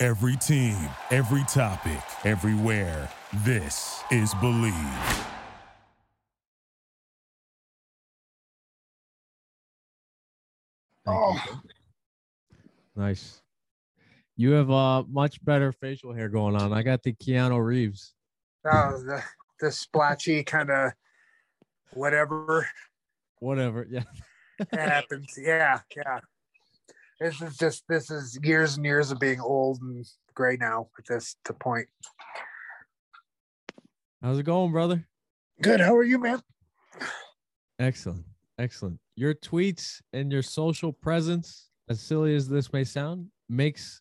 Every team, every topic, everywhere. This is Bleav. Oh, Nice. You have uh much better facial hair going on. I got the Keanu Reeves. oh the, the splotchy kind of whatever Whatever. Yeah. happens. Yeah, yeah. This is just this is years and years of being old and gray now at this to point. How's it going, brother? Good. How are you, man? Excellent. Excellent. Your tweets and your social presence, as silly as this may sound, makes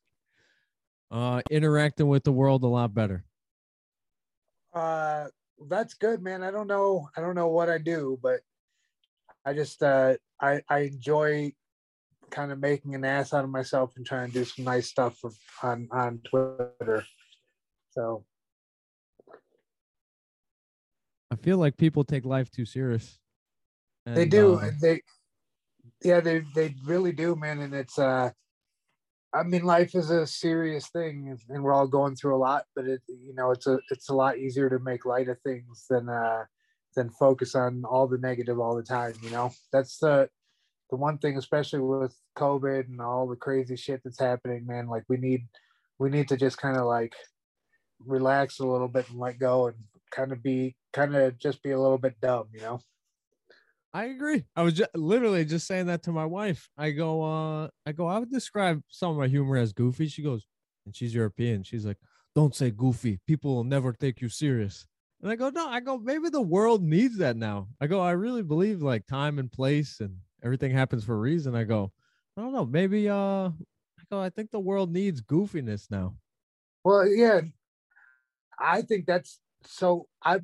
uh interacting with the world a lot better. Uh, that's good, man. I don't know. I don't know what I do, but I just uh, I I enjoy kind of making an ass out of myself and trying to do some nice stuff for, on on Twitter. So I feel like people take life too serious. they do. uh, They yeah, they they really do, man. And it's uh I mean life is a serious thing and we're all going through a lot, but it you know it's a it's a lot easier to make light of things than uh than focus on all the negative all the time, you know. That's the the one thing especially with COVID and all the crazy shit that's happening, man, like we need we need to just kind of like relax a little bit and let go and kind of be kind of just be a little bit dumb, you know. I agree. I was just, literally just saying that to my wife. I go, uh, I go, I would describe some of my humor as goofy. She goes, and she's European. She's like, don't say goofy. People will never take you serious. And I go, no, I go, maybe the world needs that now. I go, I really believe like time and place and everything happens for a reason. I go, I don't know, maybe, uh, I go, I think the world needs goofiness now. Well, yeah, I think that's so. I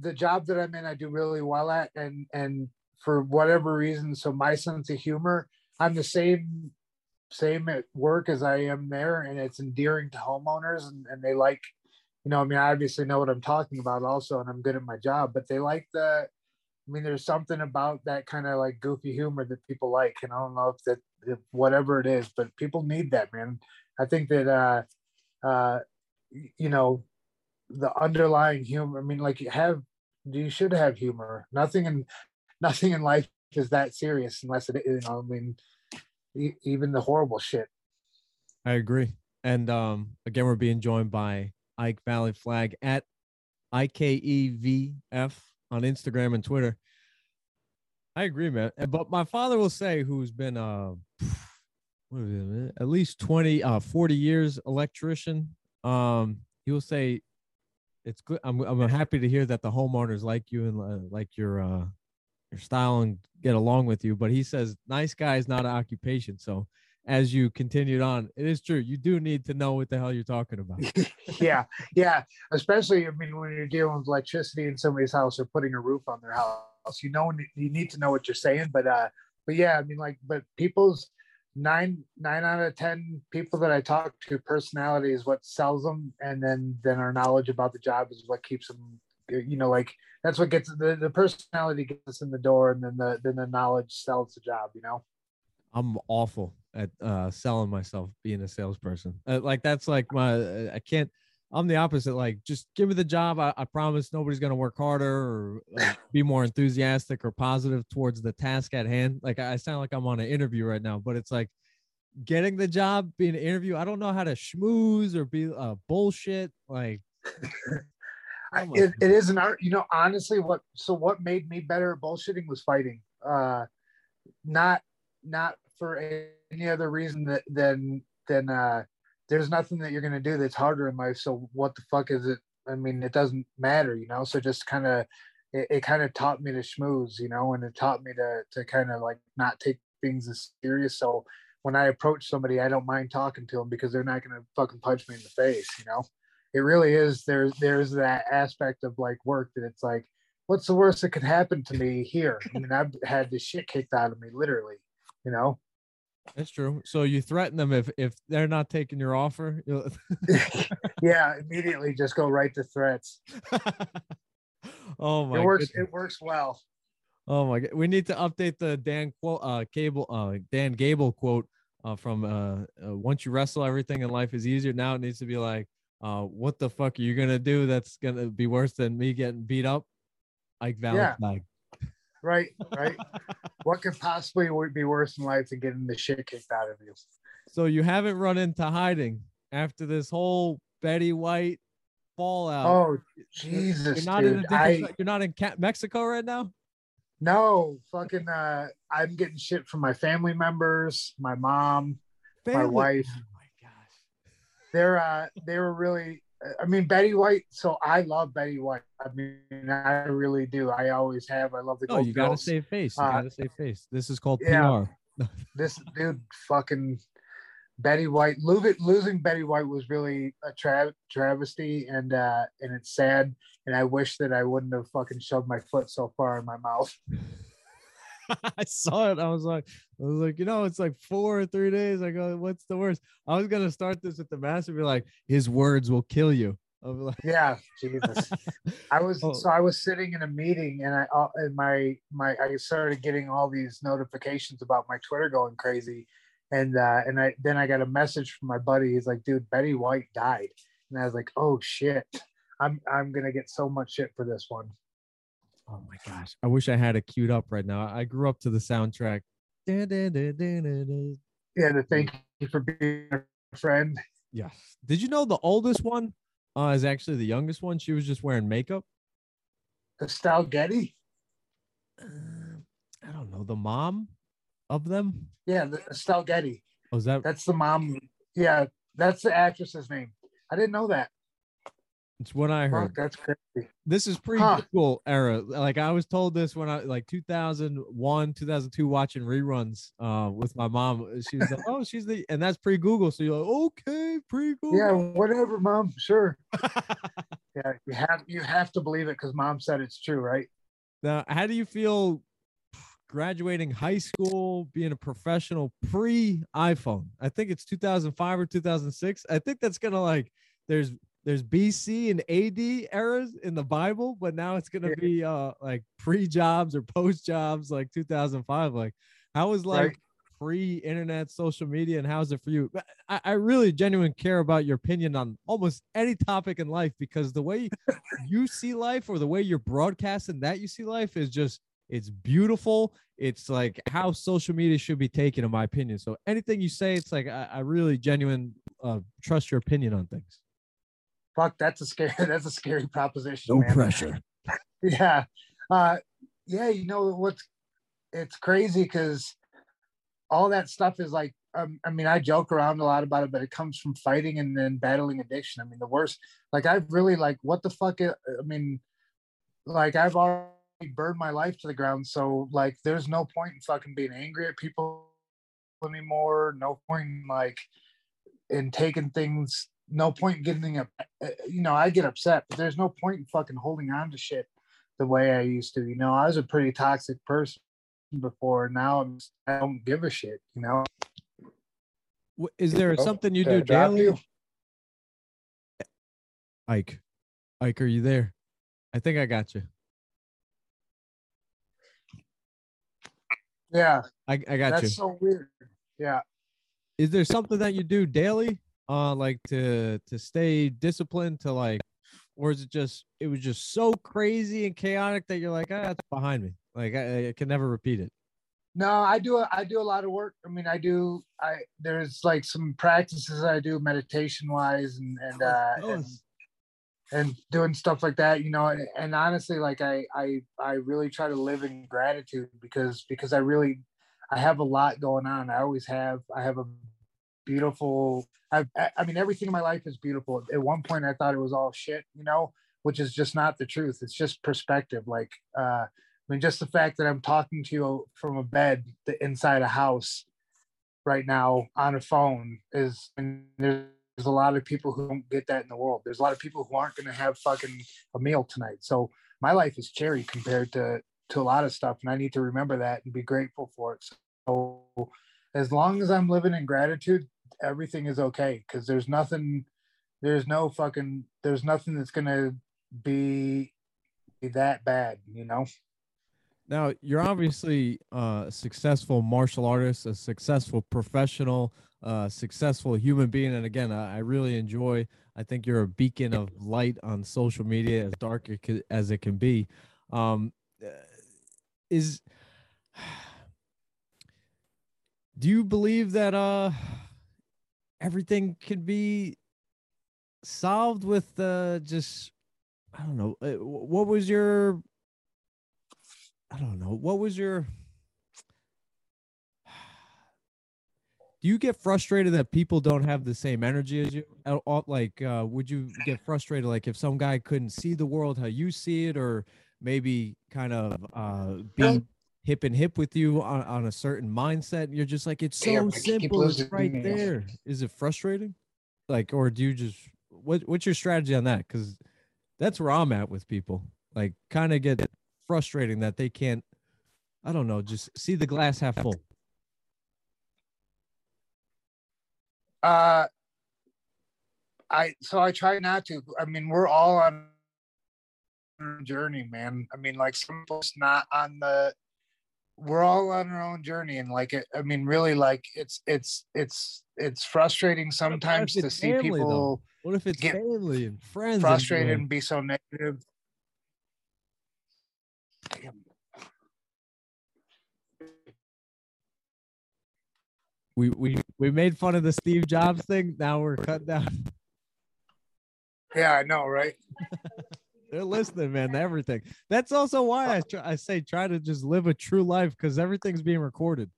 the job that I'm in, I do really well at, and and for whatever reason, so my sense of humor, I'm the same same at work as I am there, and it's endearing to homeowners, and, and they like, you know, I mean, I obviously know what I'm talking about also, and I'm good at my job, but they like the. I mean, there's something about that kind of like goofy humor that people like, and I don't know if that, if whatever it is, but people need that, man. I think that, uh, uh, you know, the underlying humor. I mean, like you have, you should have humor. Nothing in, nothing in life is that serious unless it, you know, I mean, e- even the horrible shit. I agree. And um, again, we're being joined by Ike Vallie-Flagg at IKEVF on Instagram and Twitter. I agree, man. But my father will say, who's been uh, at least 20, uh, 40 years electrician, um, he will say, it's good. I'm, I'm happy to hear that the homeowners like you and uh, like your uh, your style and get along with you. But he says, nice guy is not an occupation. So as you continued on, it is true. You do need to know what the hell you're talking about. yeah, yeah. Especially, I mean, when you're dealing with electricity in somebody's house or putting a roof on their house, you know, you need to know what you're saying. But, uh, but yeah, I mean, like, but people's nine nine out of ten people that I talk to, personality is what sells them, and then then our knowledge about the job is what keeps them. You know, like that's what gets the, the personality gets us in the door, and then the then the knowledge sells the job. You know. I'm awful at uh, selling myself, being a salesperson. Uh, like that's like my I can't. I'm the opposite. Like, just give me the job. I, I promise nobody's gonna work harder or like, be more enthusiastic or positive towards the task at hand. Like, I sound like I'm on an interview right now, but it's like getting the job, being an interview. I don't know how to schmooze or be uh, bullshit. Like, I, Oh it, it is an art you know honestly what so what made me better at bullshitting was fighting uh not not for any other reason that than than uh there's nothing that you're going to do that's harder in life so what the fuck is it? I mean it doesn't matter you know? So just kind of it, it kind of taught me to schmooze you know? And it taught me to to kind of like not take things as serious. So when I approach somebody, I don't mind talking to them because they're not gonna fucking punch me in the face, you know. It really is there's there's that aspect of like work that it's like, what's the worst that could happen to me here? I mean, I've had the shit kicked out of me, literally, you know. That's true. So you threaten them if if they're not taking your offer. yeah, immediately just go right to threats. oh my it works. goodness. It works well. Oh my god. We need to update the Dan quote uh cable uh Dan Gable quote uh from uh, uh once you wrestle everything in life is easier. Now it needs to be like uh what the fuck are you gonna do that's gonna be worse than me getting beat up? Like Yeah. Right, right. what could possibly be worse in life than getting the shit kicked out of you? So you haven't run into hiding after this whole Betty White fallout. Oh Jesus, you're not in a dude! different, I you're not in Mexico right now. no fucking. Uh, I'm getting shit from my family members, my mom, my wife. Oh my gosh. They're uh, they were really. I mean, Betty White. So I love Betty White. I mean, I really do. I always have. I love the. No, Golden you gotta Girls. save face. You Uh, gotta save face. This is called yeah. PR. this dude fucking Betty White losing losing Betty White was really a tra- travesty and uh and it's sad and I wish that I wouldn't have fucking shoved my foot so far in my mouth. I saw it. I was like, I was like, you know, it's like four or three days. I go, what's the worst? I was gonna start this with the master, be like, his words will kill you. Like, Yeah, Jesus. I was Oh. so I was sitting in a meeting and I uh, and my my I started getting all these notifications about my Twitter going crazy. And uh and I then I got a message from my buddy. He's like, dude, Betty White died. And I was like, oh shit. I'm I'm gonna get so much shit for this one. Oh my gosh, I wish I had it queued up right now. I grew up to the soundtrack. Yeah, thank you for being a friend. Yes. Did you know the oldest one uh, is actually the youngest one? She was just wearing makeup. Estelle Getty. Uh, I don't know the mom of them. Yeah, the, Estelle Getty. Was that? That's the mom. Yeah, that's the actress's name. I didn't know that. It's what I heard. Fuck, that's crazy. this is pre Huh. Google era. Like I was told this when I like 2001, 2002, watching reruns uh, with my mom. She was like, "Oh, she's the," and that's pre Google. So you're like, "Okay, pre Google." Yeah, whatever, mom. Sure. Yeah, you have you have to believe it because mom said it's true, right? now, how do you feel graduating high school, being a professional pre iPhone? I think it's 2005 or 2006. I think that's gonna like there's there's BC and AD eras in the Bible, but now it's gonna be uh like pre jobs or post jobs like 2005. Like, how was like Right. pre internet social media and how's it for you? But I, I really genuinely care about your opinion on almost any topic in life because the way you see life or the way you're broadcasting that you see life is just it's beautiful. It's like how social media should be taken, in my opinion. So anything you say, it's like I, I really genuine uh, trust your opinion on things. Fuck, that's a scary that's a scary proposition. man. pressure. yeah uh yeah you know what's it's crazy because all that stuff is like um, i mean i joke around a lot about it but it comes from fighting and then battling addiction i mean the worst like i've really like what the fuck i, I mean like i've already burned my life to the ground so like there's no point in fucking being angry at people anymore no point in like in taking things no point in getting up uh, uh, you know i get upset but there's no point in fucking holding on to shit the way i used to you know i was a pretty toxic person before now i'm just- i don't give a shit you know Is there Oh, something you uh, do daily? you? Ike, Ike, are you there? I think I got you. yeah I, I got that's you. so weird yeah Is there something that you do daily, uh, like to to stay disciplined to like, or is it just it was just so crazy and chaotic that you're like, ah, that's behind me. Like I, I can never repeat it. No, I do. a- I do a lot of work. I mean, I do. I there's like some practices I do meditation wise, and and uh, and, and doing stuff like that. You know, and, and honestly, like I I I really try to live in gratitude because because I really I have a lot going on. I always have. I have a beautiful. I I mean, everything in my life is beautiful. At one point, I thought it was all shit. You know, which is just not the truth. It's just perspective. Like. uh I mean, just the fact that I'm talking to you from a bed th- inside a house right now on a phone is and there's a lot of people who don't get that in the world. There's a lot of people who aren't going to have fucking a meal tonight. So my life is cherry compared to to a lot of stuff, and I need to remember that and be grateful for it. So as long as I'm living in gratitude, everything is okay because there's nothing, there's no fucking, there's nothing that's gonna be that bad, you know. Now, you're obviously a successful martial artist, a successful professional, uh, successful human being. And again, I, really enjoy, I think you're a beacon of light on social media, as dark as it can be. Um, is, do you believe that uh, everything could be solved with uh, just, I don't know, uh, what was your I don't know. What was your do you get frustrated that people don't have the same energy as you like uh, would you get frustrated like if some guy couldn't see the world how you see it or maybe kind of uh, be hip and hip with you on, on a certain mindset you're just like it's so simple it's right there. Is it frustrating? Like or do you just what, what's your strategy on that? Because that's where i'm at with people. Like kind of get frustrating that they can't i don't know just see the glass half full. Uh i so i try not to i mean we're all on a journey man. I mean like some folks not on the we're all on our own journey and like it i mean really like it's it's it's it's frustrating sometimes to see family, people though? what if it's family and friends frustrated and, and be so negative we we we made fun of the Steve Jobs thing. Now we're cut down. Yeah, I know, right? They're listening, man. Everything. That's also why I try, I say try to just live a true life because everything's being recorded.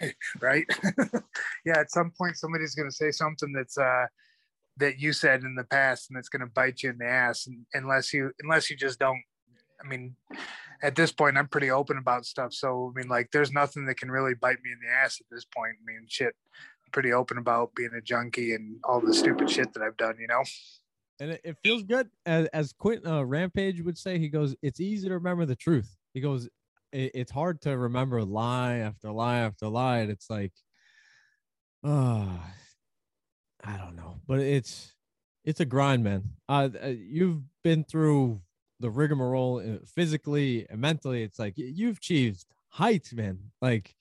right? yeah. At some point, somebody's going to say something that's uh that you said in the past, and it's going to bite you in the ass, and, unless you unless you just don't I mean, at this point, I'm pretty open about stuff. So, I mean, like, there's nothing that can really bite me in the ass at this point. I mean, shit, I'm pretty open about being a junkie and all the stupid shit that I've done, you know? And it, it feels good. As, as Quinton uh, Rampage would say, he goes, it's easy to remember the truth. He goes, it, it's hard to remember lie after lie after lie. And it's like, oh, I don't know, but it's, it's a grind, man. Uh, uh you've been through the rigmarole uh, physically and mentally. It's like you've achieved heights, man. Like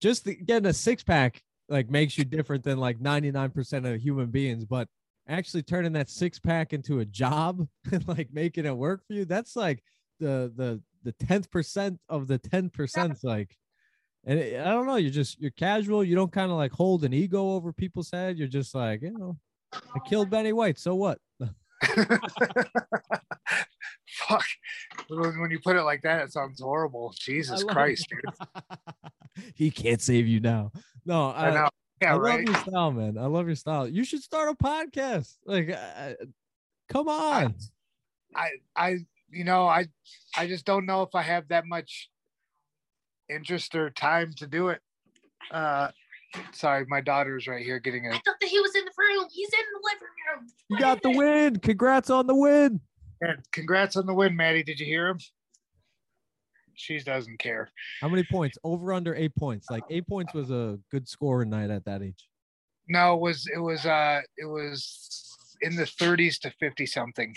just the, getting a six pack like makes you different than like 99% of human beings, but actually turning that six pack into a job and like making it work for you, that's like the the the 10th percent of the 10 percent like and it, I don't know, you're just you're casual, you don't kind of like hold an ego over people's head. You're just like, you know, I killed Betty White, so what? Fuck. When you put it like that, it sounds horrible. Jesus Christ, dude. he can't save you now. No, I, I know. Yeah, I right? love your style, man. I love your style. You should start a podcast. Like, uh, come on. I, I, you know, I, I just don't know if I have that much interest or time to do it. Uh, sorry, my daughter's right here getting a. I thought that he was in the room. He's in the living room. You got the win. Congrats on the win. And congrats on the win, Maddie. Did you hear him? She doesn't care. How many points? Over under eight points. Like eight points was a good score night at that age. No, it was it was uh it was in the 30s to 50 something.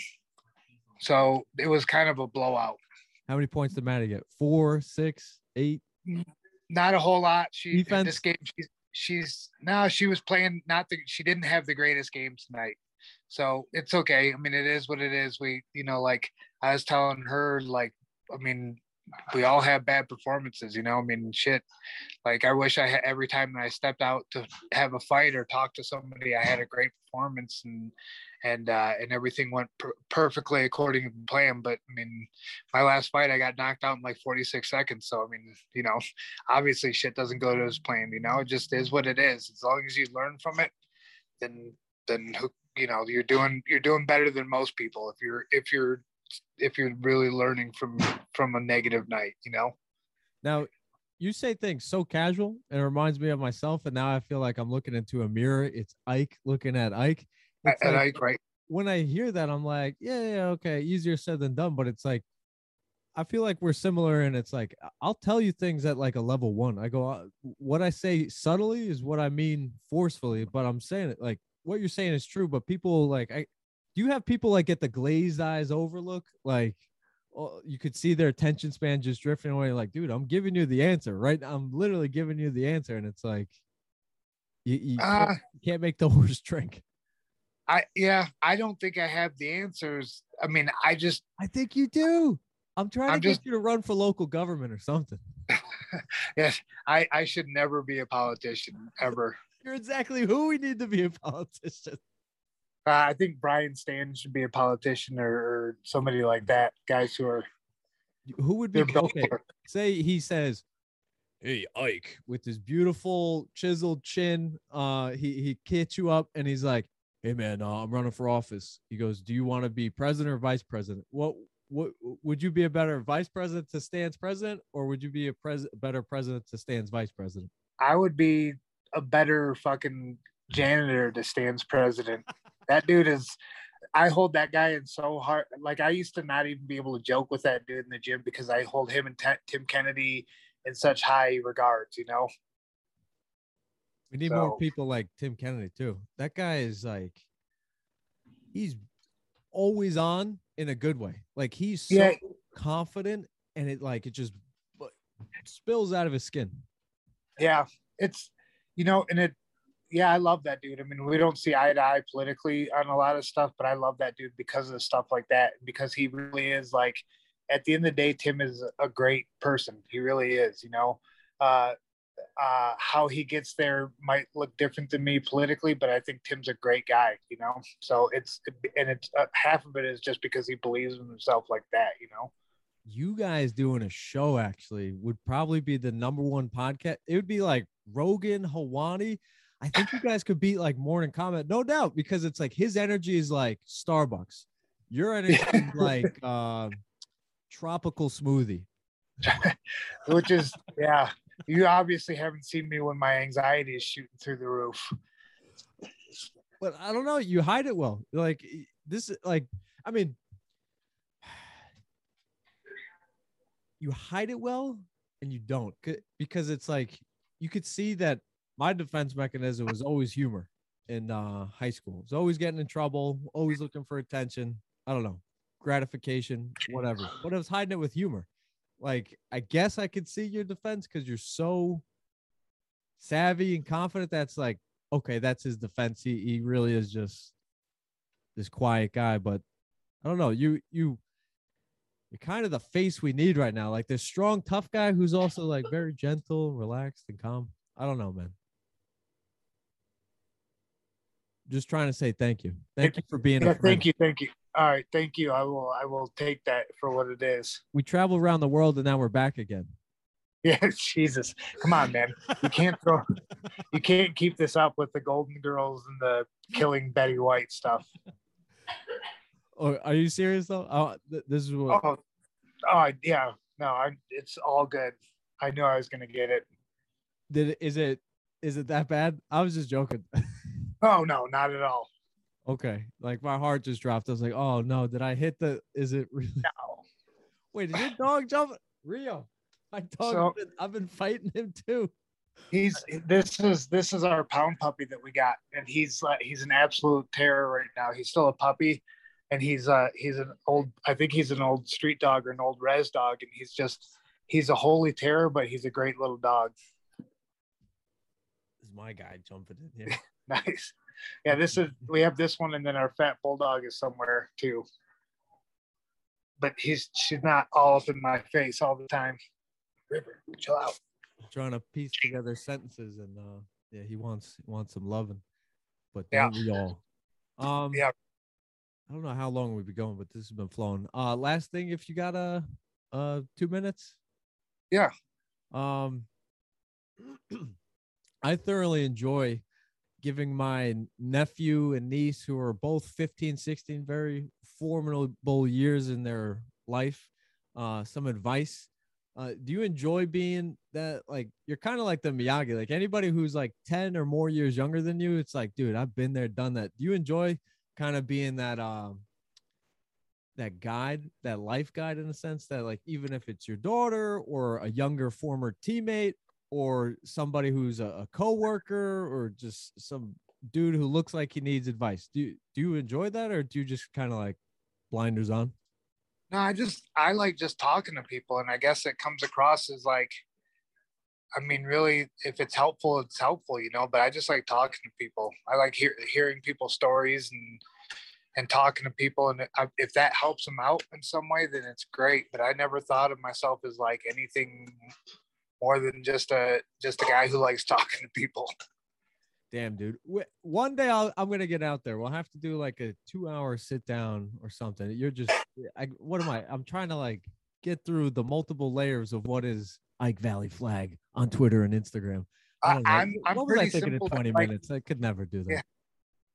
So it was kind of a blowout. How many points did Maddie get? Four, six, eight? Not a whole lot. She Defense. this game she's she's no, she was playing not the she didn't have the greatest game tonight. So it's okay. I mean, it is what it is. We, you know, like I was telling her, like, I mean, we all have bad performances, you know. I mean, shit. Like I wish I had every time that I stepped out to have a fight or talk to somebody, I had a great performance and and uh, and everything went per- perfectly according to plan. But I mean, my last fight, I got knocked out in like 46 seconds. So I mean, you know, obviously shit doesn't go to as planned. You know, it just is what it is. As long as you learn from it, then then you know you're doing you're doing better than most people if you're if you're if you're really learning from from a negative night you know now you say things so casual and it reminds me of myself. And now I feel like I'm looking into a mirror. It's Ike looking at Ike. It's and like- I right. when I hear that, I'm like, yeah, yeah, okay, easier said than done. But it's like, I feel like we're similar, and it's like I'll tell you things at like a level one. I go, uh, what I say subtly is what I mean forcefully, but I'm saying it like what you're saying is true. But people like, I do you have people like get the glazed eyes overlook, like. oh, You could see their attention span just drifting away. Like, dude, I'm giving you the answer, right? I'm literally giving you the answer, and it's like, you, you, can't, Uh, you can't make the horse drink. I yeah, I don't think I have the answers. I mean, I just I think you do. I'm trying I'm to just- get you to run for local government or something. yes, I I should never be a politician ever. You're exactly who we need to be a politician. Uh, I think Bryan Stann should be a politician or, or somebody like that. Guys who are Who would be okay? Say he says, "Hey Ike," with his beautiful chiseled chin. Uh, he he hits you up and he's like, "Hey man, uh, I'm running for office." He goes, "Do you want to be president or vice president? What what would you be a better vice president to Stann's president, or would you be a pres better president to Stann's vice president?" I would be a better fucking janitor to Stann's president. that dude is. I hold that guy in so hard. Like I used to not even be able to joke with that dude in the gym because I hold him and Ti- Tim Kennedy in such high regards. You know. We need more people like Tim Kennedy too. That guy is like, he's always on in a good way. Like he's so Yeah. confident, and it like it just spills out of his skin. Yeah, it's you know, and it yeah, I love that dude. I mean, we don't see eye to eye politically on a lot of stuff, but I love that dude because of the stuff like that. Because he really is like at the end of the day, Tim is a great person. He really is, you know. Uh uh how he gets there might look different than me politically, but I think Tim's a great guy, you know. So it's and it's uh, half of it is just because he believes in himself like that, you know. You guys doing a show actually would probably be the number one podcast. It would be like Rogan, Helwani. I think you guys could beat like Morning Kombat, no doubt, because it's like his energy is like Starbucks. Your energy is like um, tropical smoothie. which is yeah you obviously haven't seen me when my anxiety is shooting through the roof but I don't know. You hide it well. Like this, like I mean, you hide it well, and you don't because it's like you could see that my defense mechanism was always humor in uh, high school. It's always getting in trouble, always looking for attention. I don't know, gratification, whatever. But I was hiding it with humor. Like I guess I could see your defense because you're so savvy and confident. That's like okay, that's his defense. He he really is just this quiet guy. But I don't know. You you you're kind of the face we need right now. Like this strong, tough guy who's also like very gentle, relaxed, and calm. I don't know, man. Just trying to say thank you. Thank you for being a yeah friend. thank you thank you all right thank you i will i will take that for what it is We travel around the world and now we're back again. yeah jesus come on man you can't throw you can't keep this up with the golden girls and the killing betty white stuff Oh, are you serious though? Oh, th- this is what oh oh yeah no i it's all good i knew i was gonna get it did it is it is it that bad? I was just joking. oh no not at all okay. Like my heart just dropped. I was like, oh no, did I hit the is it really no wait, did your dog jump Rio? My dog So- been- I've been fighting him too. he's this is this is our pound puppy that we got and he's like he's an absolute terror right now he's still a puppy and he's uh he's an old i think he's an old street dog or an old res dog and he's just he's a holy terror but he's a great little dog This is my guy jumping in here. nice yeah this is we have this one and then our fat bulldog is somewhere too but he's she's not all up in my face all the time river chill out trying to piece together sentences and uh yeah, he wants wants some loving. But Yeah. we all? Um Yeah. I don't know how long we've been going, but this has been flowing. Uh last thing if you got a uh, uh two minutes. Yeah. Um I thoroughly enjoy giving my nephew and niece who are both 15, 16, very formidable years in their life, uh, some advice Uh, do you enjoy being that? Like, you're kind of like the Miyagi. Like anybody who's like ten or more years younger than you, it's like, dude, I've been there, done that. Do you enjoy kind of being that um that guide, that life guide in a sense that like even if it's your daughter or a younger former teammate or somebody who's a, a coworker or just some dude who looks like he needs advice. Do you do you enjoy that or do you just kind of like blinders on? No, I just I like just talking to people, and I guess it comes across as like, I mean, really, if it's helpful, it's helpful, you know. But I just like talking to people. I like hear, hearing people's stories and and talking to people, and if that helps them out in some way, then it's great. But I never thought of myself as like anything more than just a just a guy who likes talking to people. Damn, dude. One day I'll, I'm gonna get out there. We'll have to do like a two hour sit down or something. You're just, I, what am I? I'm trying to like get through the multiple layers of what is Ike Vallie-Flagg on Twitter and Instagram. I I'm, I'm what was I thinking in 20 like, minutes? I could never do that. Yeah.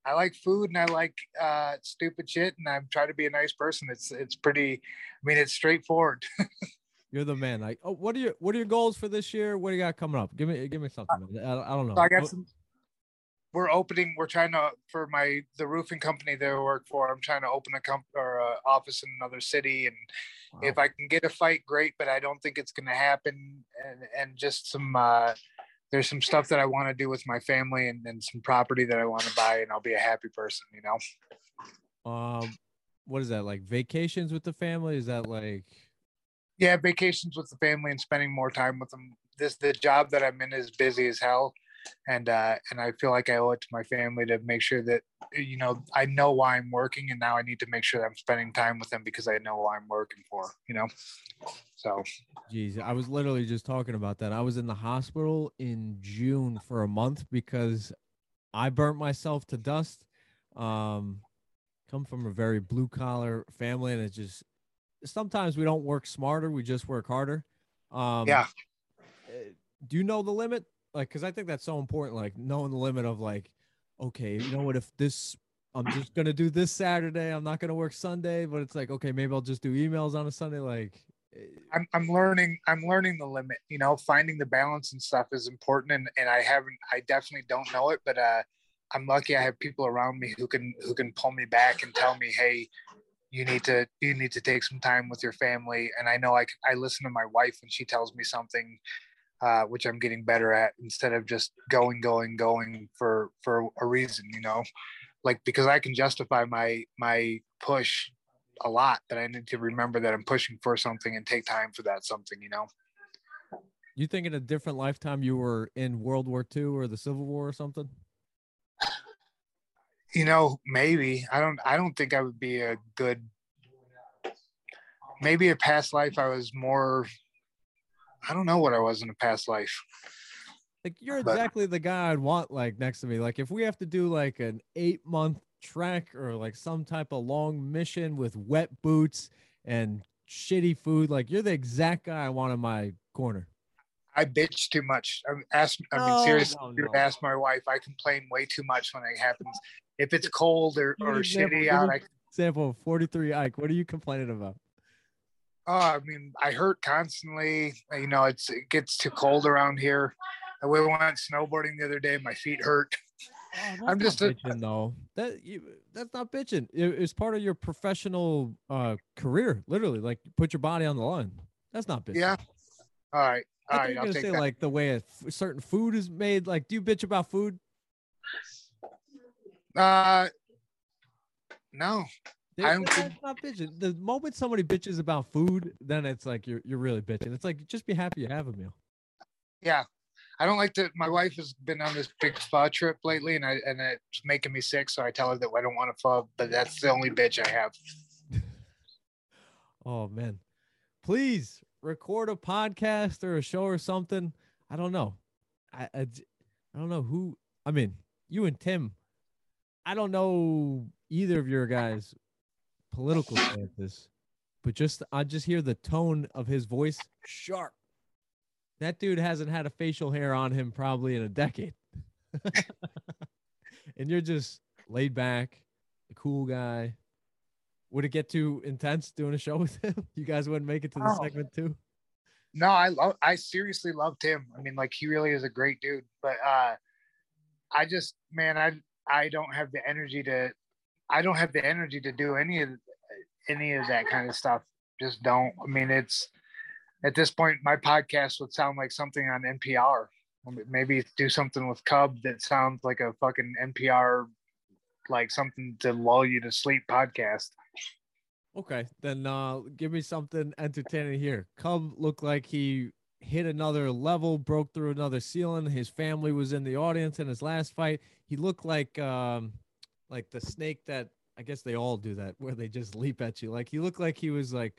I like food and I like uh, stupid shit and I'm trying to be a nice person. It's it's pretty. I mean, it's straightforward. You're the man. Like, oh, what are your what are your goals for this year? What do you got coming up? Give me give me something. I, I don't know. So I got some we're opening we're trying to for my the roofing company that I work for i'm trying to open a comp or a office in another city and wow. if i can get a fight great but i don't think it's going to happen and and just some uh there's some stuff that i want to do with my family and, and some property that i want to buy and i'll be a happy person you know um what is that like vacations with the family is that like yeah vacations with the family and spending more time with them this the job that i'm in is busy as hell and uh, and I feel like I owe it to my family to make sure that you know I know why I'm working, and now I need to make sure that I'm spending time with them because I know why I'm working for. You know, so. Geez, I was literally just talking about that. I was in the hospital in June for a month because I burnt myself to dust. Um, come from a very blue collar family, and it just sometimes we don't work smarter, we just work harder. Um, yeah. Eh, do you know the limit? like because I think that's so important, like knowing the limit of like, okay, you know what, if this I'm just gonna do this Saturday, I'm not gonna work Sunday, but it's like, okay, maybe I'll just do emails on a Sunday. Like eh, I'm I'm learning I'm learning the limit, you know, finding the balance and stuff is important and, and I haven't I definitely don't know it, but uh I'm lucky I have people around me who can who can pull me back and tell me, hey, you need to you need to take some time with your family. And I know I I listen to my wife when she tells me something uh, which I'm getting better at instead of just going, going, going for for a reason, you know, like because I can justify my my push a lot, but I need to remember that I'm pushing for something and take time for that something, you know. You think in a different lifetime you were in World War II or the Civil War or something? You know, maybe I don't. I don't think I would be a good. Maybe a past life I was more I don't know what I was in a past life. Like you're but, exactly the guy I'd want like next to me. Like if we have to do like an eight month trek or like some type of long mission with wet boots and shitty food, like you're the exact guy I want in my corner. I bitch too much. I ask. I mean, no, seriously, no, no. ask my wife. I complain way too much when it happens. If it's cold or, or shitty out, I example 43 Ike. What are you complaining about? Oh, I mean, I hurt constantly. You know, it's it gets too cold around here. I went snowboarding the other day. My feet hurt. Oh, I'm just bitching, a, though. That you, that's not bitching. It, it's part of your professional uh, career. Literally, like put your body on the line. That's not bitching. Yeah. All right. I right. You're gonna say that. like the way a f- certain food is made. Like, do you bitch about food? Uh, no. I'm not bitching. The moment somebody bitches about food, then it's like you're you're really bitching. It's like just be happy you have a meal. Yeah. I don't like to my wife has been on this big pho trip lately and I and it's making me sick. So I tell her that I don't want to pho, but that's the only bitch I have. oh man. Please record a podcast or a show or something. I don't know. I, I, I don't know who I mean, you and Tim. I don't know either of your guys political stances, but just I just hear the tone of his voice sharp. That dude hasn't had a facial hair on him probably in a decade. and you're just laid back, a cool guy. Would it get too intense doing a show with him? You guys wouldn't make it to the oh. segment too? no, I love I seriously loved him. I mean, like he really is a great dude. But uh I just man, I I don't have the energy to I don't have the energy to do any of any of that kind of stuff. Just don't. I mean, it's at this point, my podcast would sound like something on NPR. Maybe do something with Cub that sounds like a fucking NPR, like something to lull you to sleep podcast. Okay, then uh give me something entertaining here. Cub looked like he hit another level, broke through another ceiling. His family was in the audience in his last fight. He looked like um like the snake that I guess they all do that where they just leap at you. Like he looked like he was like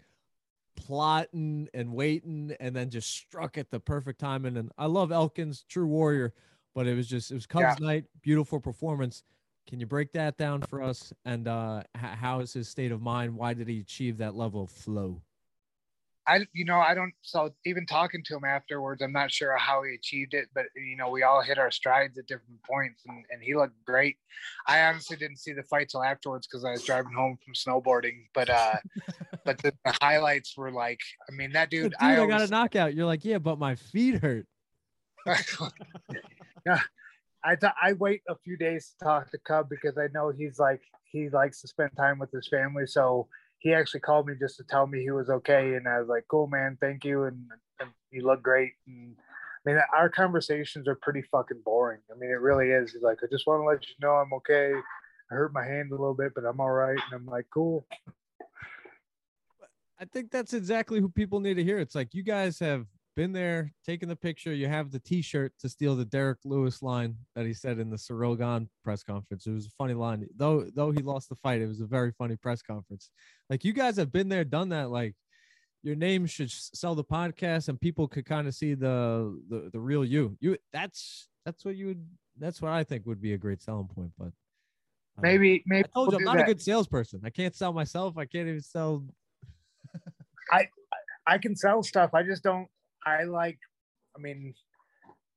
plotting and waiting and then just struck at the perfect time. And, and I love Elkins, true warrior, but it was just it was Cubs yeah. night, beautiful performance. Can you break that down for us? And uh, how is his state of mind? Why did he achieve that level of flow? I, you know, I don't. So even talking to him afterwards, I'm not sure how he achieved it, but you know, we all hit our strides at different points, and, and he looked great. I honestly didn't see the fight till afterwards because I was driving home from snowboarding. But uh, but the, the, highlights were like, I mean, that dude. dude I, always, I got a knockout. You're like, yeah, but my feet hurt. yeah, I th- I wait a few days to talk to Cub because I know he's like he likes to spend time with his family, so he actually called me just to tell me he was okay, and I was like, "Cool, man, thank you," and, and you look great. And I mean, our conversations are pretty fucking boring. I mean, it really is. He's like, "I just want to let you know I'm okay. I hurt my hand a little bit, but I'm all right." And I'm like, "Cool." I think that's exactly who people need to hear. It's like you guys have been there, taking the picture. You have the T-shirt to steal the Derrick Lewis line that he said in the Gane press conference. It was a funny line, though. Though he lost the fight, it was a very funny press conference. Like you guys have been there, done that. Like your name should sell the podcast, and people could kind of see the, the the real you. You that's that's what you would. That's what I think would be a great selling point. But uh, maybe maybe I told you I'm not that. a good salesperson. I can't sell myself. I can't even sell. I I can sell stuff. I just don't I like. I mean,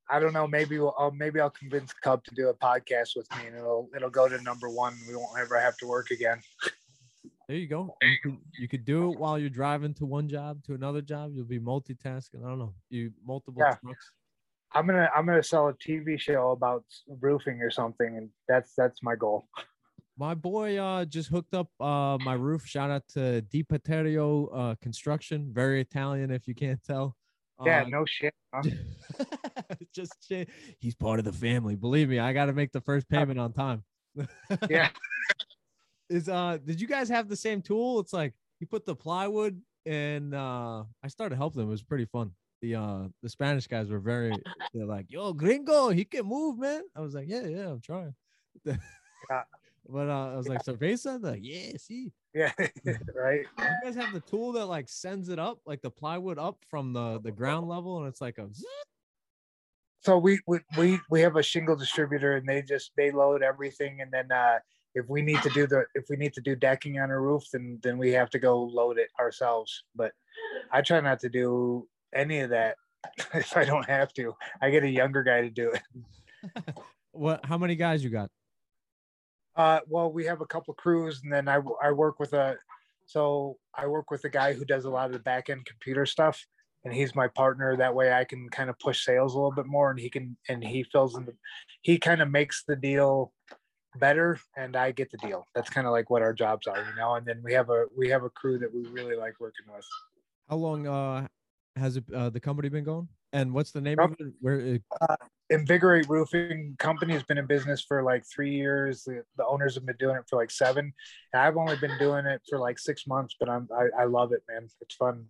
I don't know. Maybe we'll, I'll, maybe I'll convince Cub to do a podcast with me, and it'll it'll go to number one. We won't ever have to work again. There you go. You could, you could do it while you're driving to one job to another job. You'll be multitasking. I don't know. You multiple yeah. trucks. I'm gonna I'm gonna sell a TV show about roofing or something, and that's that's my goal. My boy uh, just hooked up uh, my roof. Shout out to Di Paterio uh, Construction. Very Italian, if you can't tell. Yeah, uh, no shit. Huh? just shit. He's part of the family. Believe me, I got to make the first payment on time. yeah. Is uh did you guys have the same tool? It's like you put the plywood and uh I started helping them. It was pretty fun. The uh the Spanish guys were very they're like, yo, gringo, he can move, man. I was like, Yeah, yeah, I'm trying. yeah. But uh, I was like, cerveza? Like, yeah, see. Yeah, right. You guys have the tool that like sends it up, like the plywood up from the the ground level, and it's like a. So we we we we have a shingle distributor, and they just they load everything, and then uh, if we need to do the if we need to do decking on a roof, then then we have to go load it ourselves. But I try not to do any of that if I don't have to. I get a younger guy to do it. what? How many guys you got? Uh, well, we have a couple crews, and then I I work with a so I work with a guy who does a lot of the back end computer stuff, and he's my partner. That way, I can kind of push sales a little bit more, and he can and he fills in the he kind of makes the deal better, and I get the deal. That's kind of like what our jobs are, you know. And then we have a we have a crew that we really like working with. How long uh, has it, uh, the company been going? And what's the name of it? Where it... Uh, Invigorate Roofing Company has been in business for like three years. The, the, owners have been doing it for like seven. And I've only been doing it for like six months, but I'm I, I love it, man. It's fun.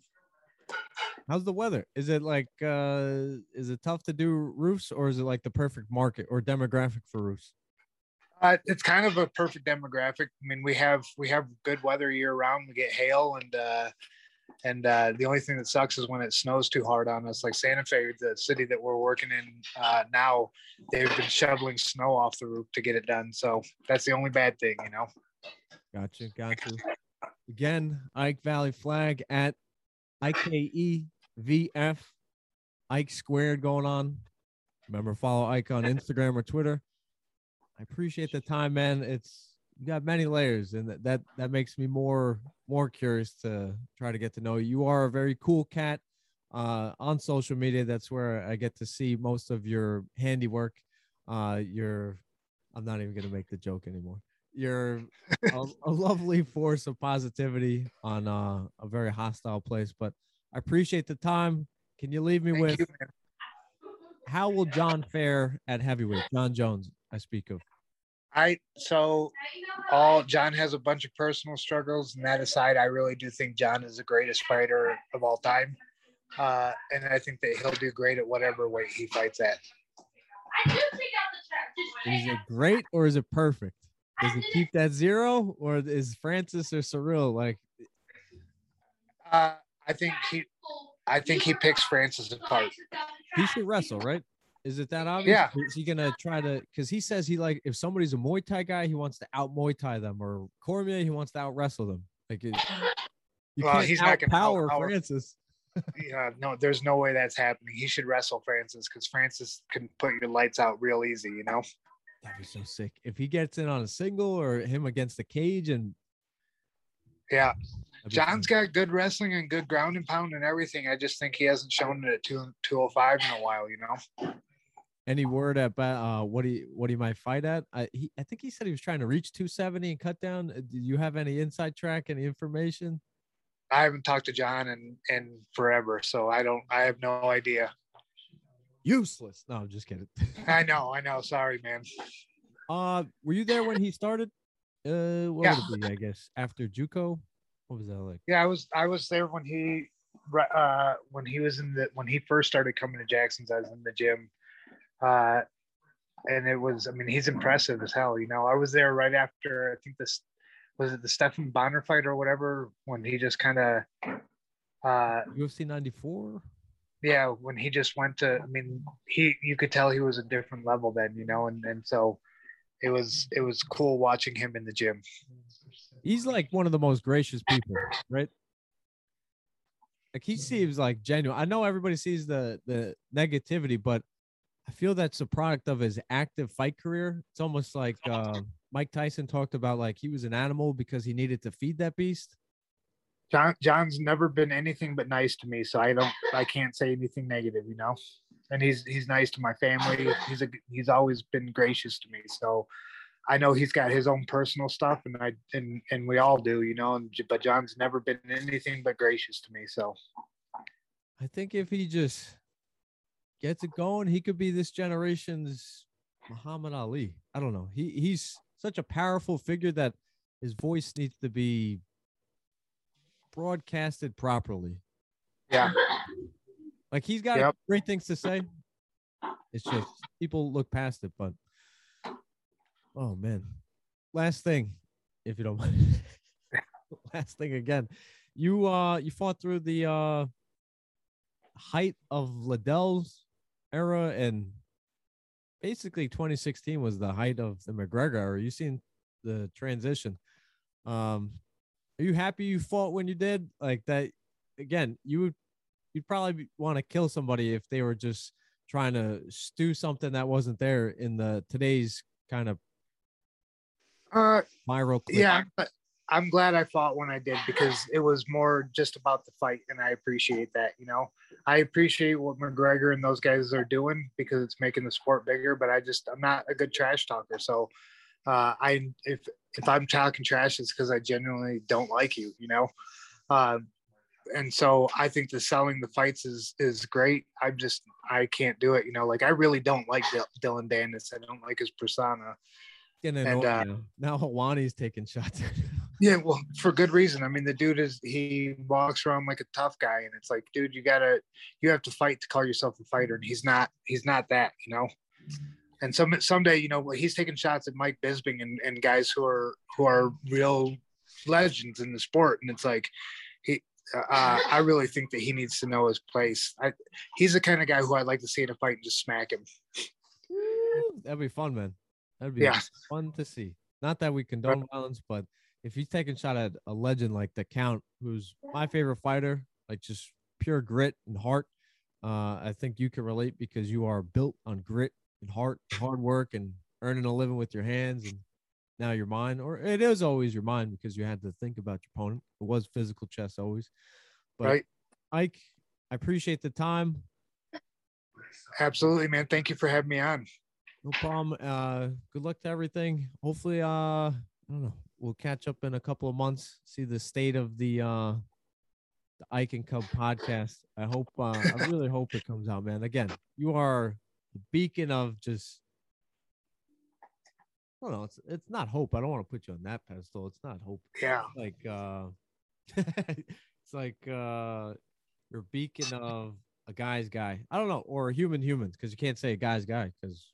How's the weather? Is it like uh is it tough to do roofs or is it like the perfect market or demographic for roofs? Uh, it's kind of a perfect demographic. I mean, we have we have good weather year round. We get hail and uh, and uh, the only thing that sucks is when it snows too hard on us. Like Santa Fe, the city that we're working in uh, now, they've been shoveling snow off the roof to get it done. So that's the only bad thing, you know. Gotcha, gotcha. Again, Ike Vallie-Flagg at IKEVF, Ike squared going on. Remember, follow Ike on Instagram or Twitter. I appreciate the time, man. It's got many layers, and that, that that makes me more more curious to try to get to know you. You are a very cool cat. uh, on social media. That's where I get to see most of your handiwork. Uh, your, I'm not even gonna make the joke anymore. You're a, a lovely force of positivity on uh, a very hostile place, but I appreciate the time. Can you leave me Thank with you, how will Jon fare at heavyweight? Jon Jones, I speak of. I so all Jon has a bunch of personal struggles, and that aside, I really do think Jon is the greatest fighter of all time. Uh, and I think that he'll do great at whatever weight he fights at. I do take out the trash. Is it great or is it perfect? Does he keep that zero or is Francis or Ciryl like Uh, I think he, I think he picks Francis apart. he should wrestle, right? Is it that obvious? Yeah. Is he gonna try to? Because he says he like if somebody's a Muay Thai guy, he wants to out Muay Thai them, or Cormier, he wants to out wrestle them. Like it, you Well, can't he's not gonna outpower out-power- Francis. Yeah, no, there's no way that's happening. He should wrestle Francis because Francis can put your lights out real easy. You know. That'd be so sick if he gets in on a single or him against the cage and. Yeah, Jon's got good wrestling and good ground and pound and everything. I just think he hasn't shown it at two two oh five in a while. You know. Any word about uh, what he what he might fight at? I he, I think he said he was trying to reach 270 and cut down. Uh, Do you have any inside track, any information? I haven't talked to Jon in in forever, so I don't. I have no idea. Useless. No, I'm just kidding. I know. I know. Sorry, man. Uh, were you there when he started? Uh, what Yeah. would it be? I guess after JUCO. What was that like? Yeah, I was. I was there when he, uh, when he was in the when he first started coming to Jackson's. I was in the gym, uh, and it was. I mean, he's impressive as hell. You know, I was there right after. I think this was it the Stephan Bonnar fight or whatever when he just kind of, uh, UFC 94. yeah, when he just went to. I mean, he you could tell he was a different level then. You know, and and so. It was it was cool watching him in the gym. He's like one of the most gracious people, right? Like he seems like genuine. I know everybody sees the the negativity, but I feel that's a product of his active fight career. It's almost like uh, Mike Tyson talked about, like he was an animal because he needed to feed that beast. Jon Jon's never been anything but nice to me, so I don't I can't say anything negative, you know. And he's he's nice to my family. He's a he's always been gracious to me. So I know he's got his own personal stuff, and I and and we all do, you know. And but Jon's never been anything but gracious to me. So I think if he just gets it going, he could be this generation's Muhammad Ali. I don't know. He he's such a powerful figure that his voice needs to be broadcasted properly. yeah, Like he's got Yep. great things to say. It's just people look past it, but oh man. Last thing, if you don't mind. Last thing again. You uh you fought through the uh height of Liddell's era and basically 2016 was the height of the McGregor era. You seen the transition. Um are you happy you fought when you did? Like that again, you would you'd probably want to kill somebody if they were just trying to stew something that wasn't there in the today's kind of uh, viral clip. yeah. But I'm glad I fought when I did because it was more just about the fight, and I appreciate that. You know, I appreciate what McGregor and those guys are doing because it's making the sport bigger. But I just I'm not a good trash talker, so uh, I if if I'm talking trash, it's because I genuinely don't like you. You know, uh, and so I think the selling the fights is is great. I'm just I can't do it. You know, like I really don't like Dil- Dillon Danis. I don't like his persona. And, annoying uh, now. Now Helwani's taking shots. Yeah, well, for good reason. I mean, the dude is he walks around like a tough guy, and it's like, dude, you gotta, you have to fight to call yourself a fighter, and he's not, he's not that, you know. And some someday, you know, he's taking shots at Mike Bisping and, and guys who are who are real legends in the sport, and it's like, he, uh, I really think that he needs to know his place. I, he's the kind of guy who I'd like to see in a fight and just smack him. That'd be fun, man. That'd be Yeah. fun to see. Not that we condone violence, but if he's taking shot at a legend like the Count, who's my favorite fighter, like just pure grit and heart, uh, I think you can relate because you are built on grit and heart, hard work, and earning a living with your hands, and now your mind, or it is always your mind because you had to think about your opponent. It was physical chess always, but Right. Ike, I appreciate the time. Absolutely, man. Thank you for having me on. No problem. Uh, good luck to everything. Hopefully, uh, I don't know. We'll catch up in a couple of months. See the state of the uh, the Ike and Cub podcast. I hope. Uh, I really hope it comes out, man. Again, you are the beacon of just. I don't know. It's it's not hope. I don't want to put you on that pedestal. It's not hope. Yeah. Like uh, it's like uh, you're beacon of a guy's guy. I don't know, or a human humans because you can't say a guy's guy because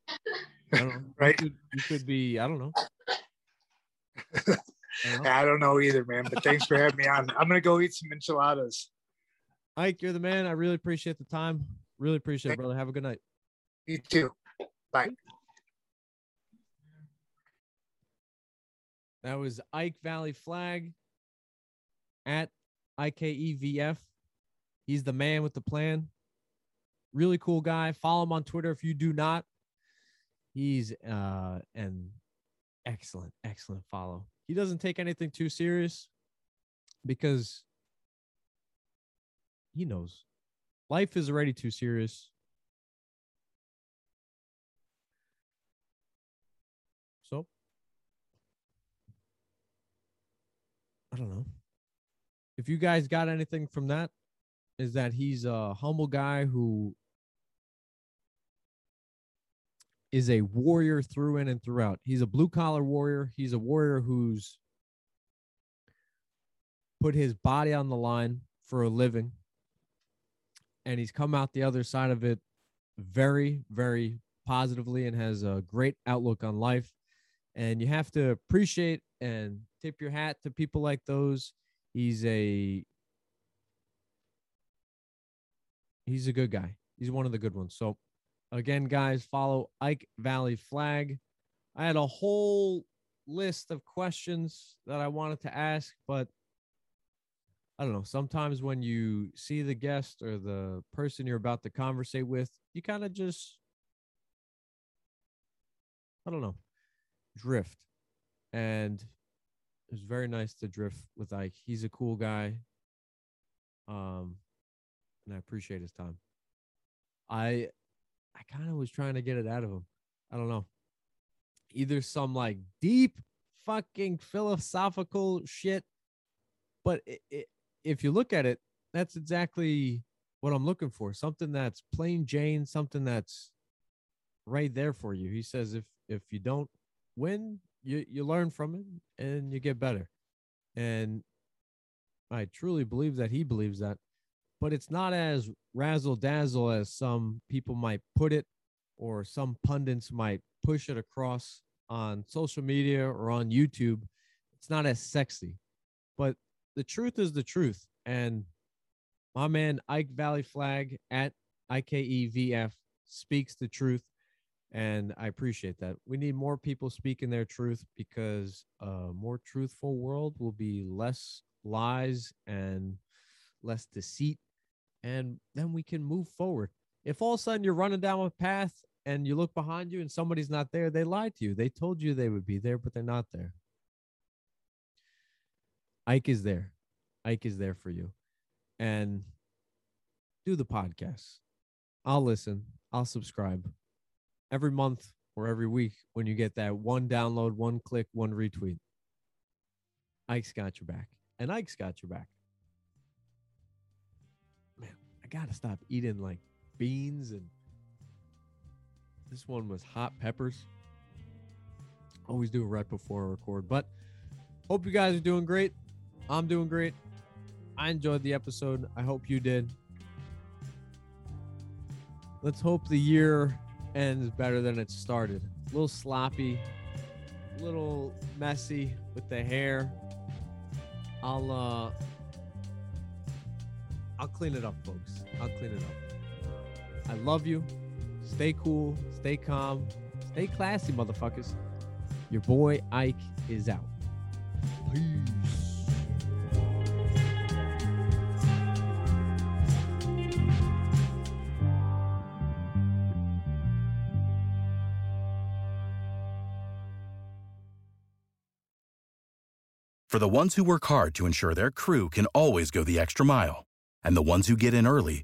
I don't know. Right. You could, you could be. I don't know. I don't know. I don't know either, man. But thanks for having me on. I'm gonna go eat some enchiladas. Ike, you're the man. I really appreciate the time. Really appreciate it, brother. Have a good night. You too. Bye. That was Ike Vallie-Flagg at IKEVF. He's the man with the plan. Really cool guy. Follow him on Twitter if you do not. He's uh an excellent, excellent follow. He doesn't take anything too serious because he knows life is already too serious. So I don't know. If you guys got anything from that, is that he's a humble guy who is a warrior through in and throughout. He's a blue collar warrior. He's a warrior who's put his body on the line for a living. And he's come out the other side of it very, very positively and has a great outlook on life. And you have to appreciate and tip your hat to people like those. He's a he's a good guy. He's one of the good ones. So again, guys, follow Ike Vallie-Flagg. I had a whole list of questions that I wanted to ask, but I don't know. Sometimes when you see the guest or the person you're about to conversate with, you kind of just, I don't know, drift. And it was very nice to drift with Ike. He's a cool guy. Um, and I appreciate his time. I I kind of was trying to get it out of him. I don't know. Either some like deep fucking philosophical shit, but it, it, if you look at it, that's exactly what I'm looking for. Something that's plain Jane, something that's right there for you. He says if if you don't win, you you learn from it and you get better. And I truly believe that he believes that but it's not as razzle dazzle as some people might put it or some pundits might push it across on social media or on YouTube. It's not as sexy, but the truth is the truth. And my man Ike Vallie-Flagg at IKEVF speaks the truth. And I appreciate that. We need more people speaking their truth because a more truthful world will be less lies and less deceit and then we can move forward. If all of a sudden you're running down a path and you look behind you and somebody's not there, they lied to you. They told you they would be there, but they're not there. Ike is there. Ike is there for you. And do the podcast. I'll listen. I'll subscribe every month or every week when you get that one download, one click, one retweet. Ike's got your back. And Ike's got your back gotta stop eating like beans and this one was hot peppers. Always do it right before I record. But hope you guys are doing great. I'm doing great. I enjoyed the episode. I hope you did. Let's hope the year ends better than it started. A little sloppy, a little messy with the hair. I'll uh I'll clean it up, folks. I'll clean it up. I love you. Stay cool. Stay calm. Stay classy, motherfuckers. Your boy Ike is out. Peace. For the ones who work hard to ensure their crew can always go the extra mile, and the ones who get in early